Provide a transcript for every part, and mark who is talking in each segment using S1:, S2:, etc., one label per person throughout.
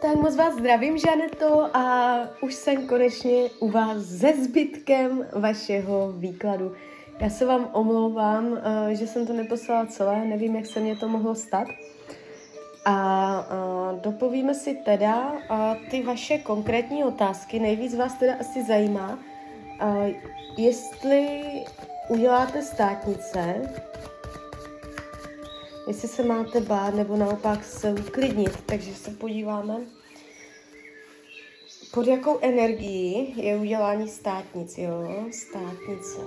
S1: Tak moc vás zdravím, Žaneto, a už jsem konečně u vás se zbytkem vašeho výkladu. Já se vám omlouvám, eh, že jsem to neposlala celé, nevím, jak se mě to mohlo stát. A uh, dopovíme si teda uh, ty vaše konkrétní otázky. Nejvíc vás teda asi zajímá, uh, jestli uděláte státnice, jestli se máte bát nebo naopak se uklidnit. Takže se podíváme, pod jakou energií je udělání státnic, jo? Státnice.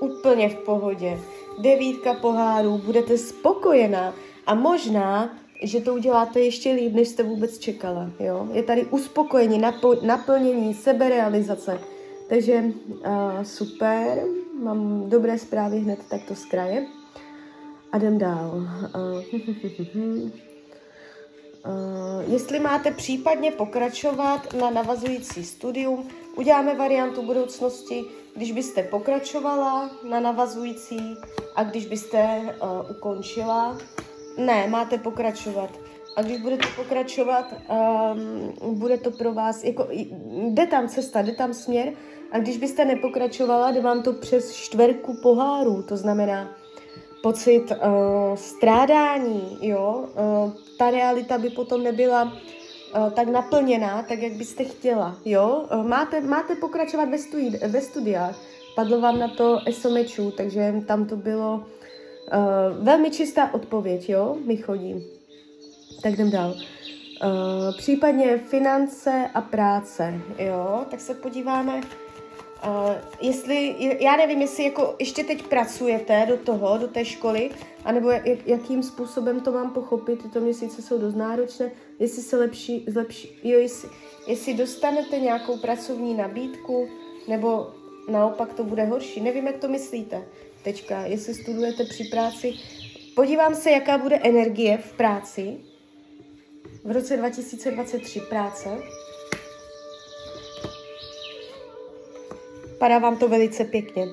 S1: Úplně v pohodě. Devítka pohárů, budete spokojená a možná, že to uděláte ještě líp, než jste vůbec čekala, jo? Je tady uspokojení, napo- naplnění, seberealizace. Takže uh, super, mám dobré zprávy hned takto z kraje. A jdem dál. Uh, Uh, jestli máte případně pokračovat na navazující studium, uděláme variantu budoucnosti, když byste pokračovala na navazující a když byste uh, ukončila. Ne, máte pokračovat. A když budete pokračovat, um, bude to pro vás, jako, jde tam cesta, jde tam směr a když byste nepokračovala, jde vám to přes čtverku pohárů, to znamená, pocit uh, strádání, jo, uh, ta realita by potom nebyla uh, tak naplněná, tak jak byste chtěla, jo. Uh, máte, máte pokračovat ve, studi- ve studiách, padlo vám na to esomečů, takže tam to bylo uh, velmi čistá odpověď, jo, mi chodí. Tak jdem dál. Uh, případně finance a práce, jo, tak se podíváme, Uh, jestli, já nevím, jestli jako ještě teď pracujete do toho, do té školy, anebo jak, jakým způsobem to mám pochopit, tyto měsíce jsou dost náročné, jestli se lepší, zlepší, jo, jestli, jestli dostanete nějakou pracovní nabídku, nebo naopak to bude horší. Nevím, jak to myslíte teďka, jestli studujete při práci. Podívám se, jaká bude energie v práci v roce 2023 práce. Padá vám to velice pěkně.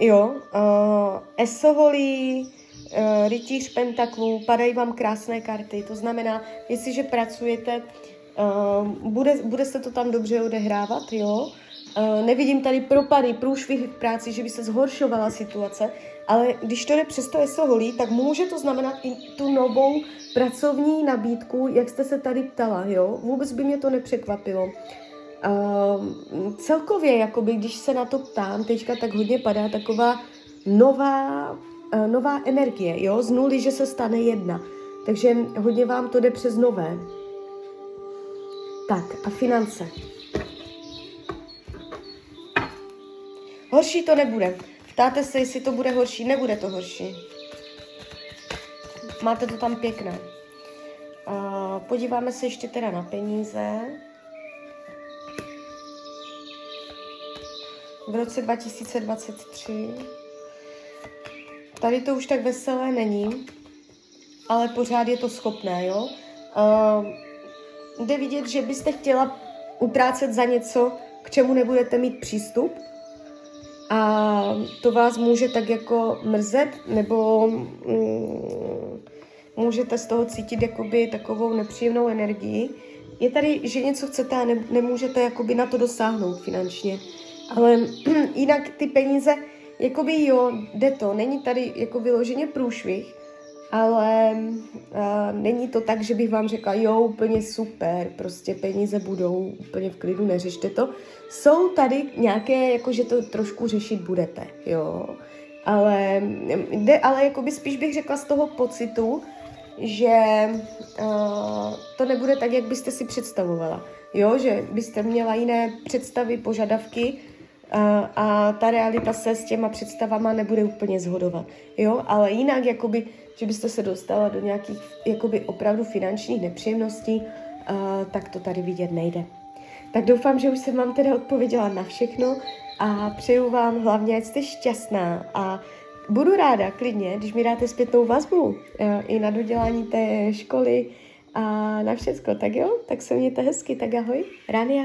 S1: Jo, uh, esoholí, uh, rytíř pentaklů, padají vám krásné karty. To znamená, jestliže pracujete, uh, bude, bude se to tam dobře odehrávat, jo. Uh, nevidím tady propady, průšvihy v práci, že by se zhoršovala situace, ale když to jde přes to esoholí, tak může to znamenat i tu novou pracovní nabídku, jak jste se tady ptala, jo. Vůbec by mě to nepřekvapilo. Uh, celkově, jakoby, když se na to ptám, teďka tak hodně padá taková nová, uh, nová energie, jo, z nuly, že se stane jedna. Takže hodně vám to jde přes nové. Tak a finance. Horší to nebude. Ptáte se, jestli to bude horší. Nebude to horší. Máte to tam pěkné. Uh, podíváme se ještě teda na peníze. V roce 2023. Tady to už tak veselé není, ale pořád je to schopné, jo. Uh, jde vidět, že byste chtěla utrácet za něco, k čemu nebudete mít přístup a to vás může tak jako mrzet, nebo mm, můžete z toho cítit jakoby takovou nepříjemnou energii. Je tady, že něco chcete a ne, nemůžete jakoby na to dosáhnout finančně. Ale jinak ty peníze, jakoby jo, jde to, není tady jako vyloženě průšvih, ale uh, není to tak, že bych vám řekla, jo, úplně super, prostě peníze budou úplně v klidu, neřešte to. Jsou tady nějaké, jako že to trošku řešit budete, jo. Ale, jde, ale jakoby spíš bych řekla z toho pocitu, že uh, to nebude tak, jak byste si představovala. Jo, že byste měla jiné představy, požadavky a, ta realita se s těma představama nebude úplně zhodovat. Jo, ale jinak, jakoby, že byste se dostala do nějakých jakoby opravdu finančních nepříjemností, tak to tady vidět nejde. Tak doufám, že už jsem vám teda odpověděla na všechno a přeju vám hlavně, ať jste šťastná a budu ráda klidně, když mi dáte zpětnou vazbu i na dodělání té školy a na všecko. Tak jo, tak se mějte hezky, tak ahoj, Rania.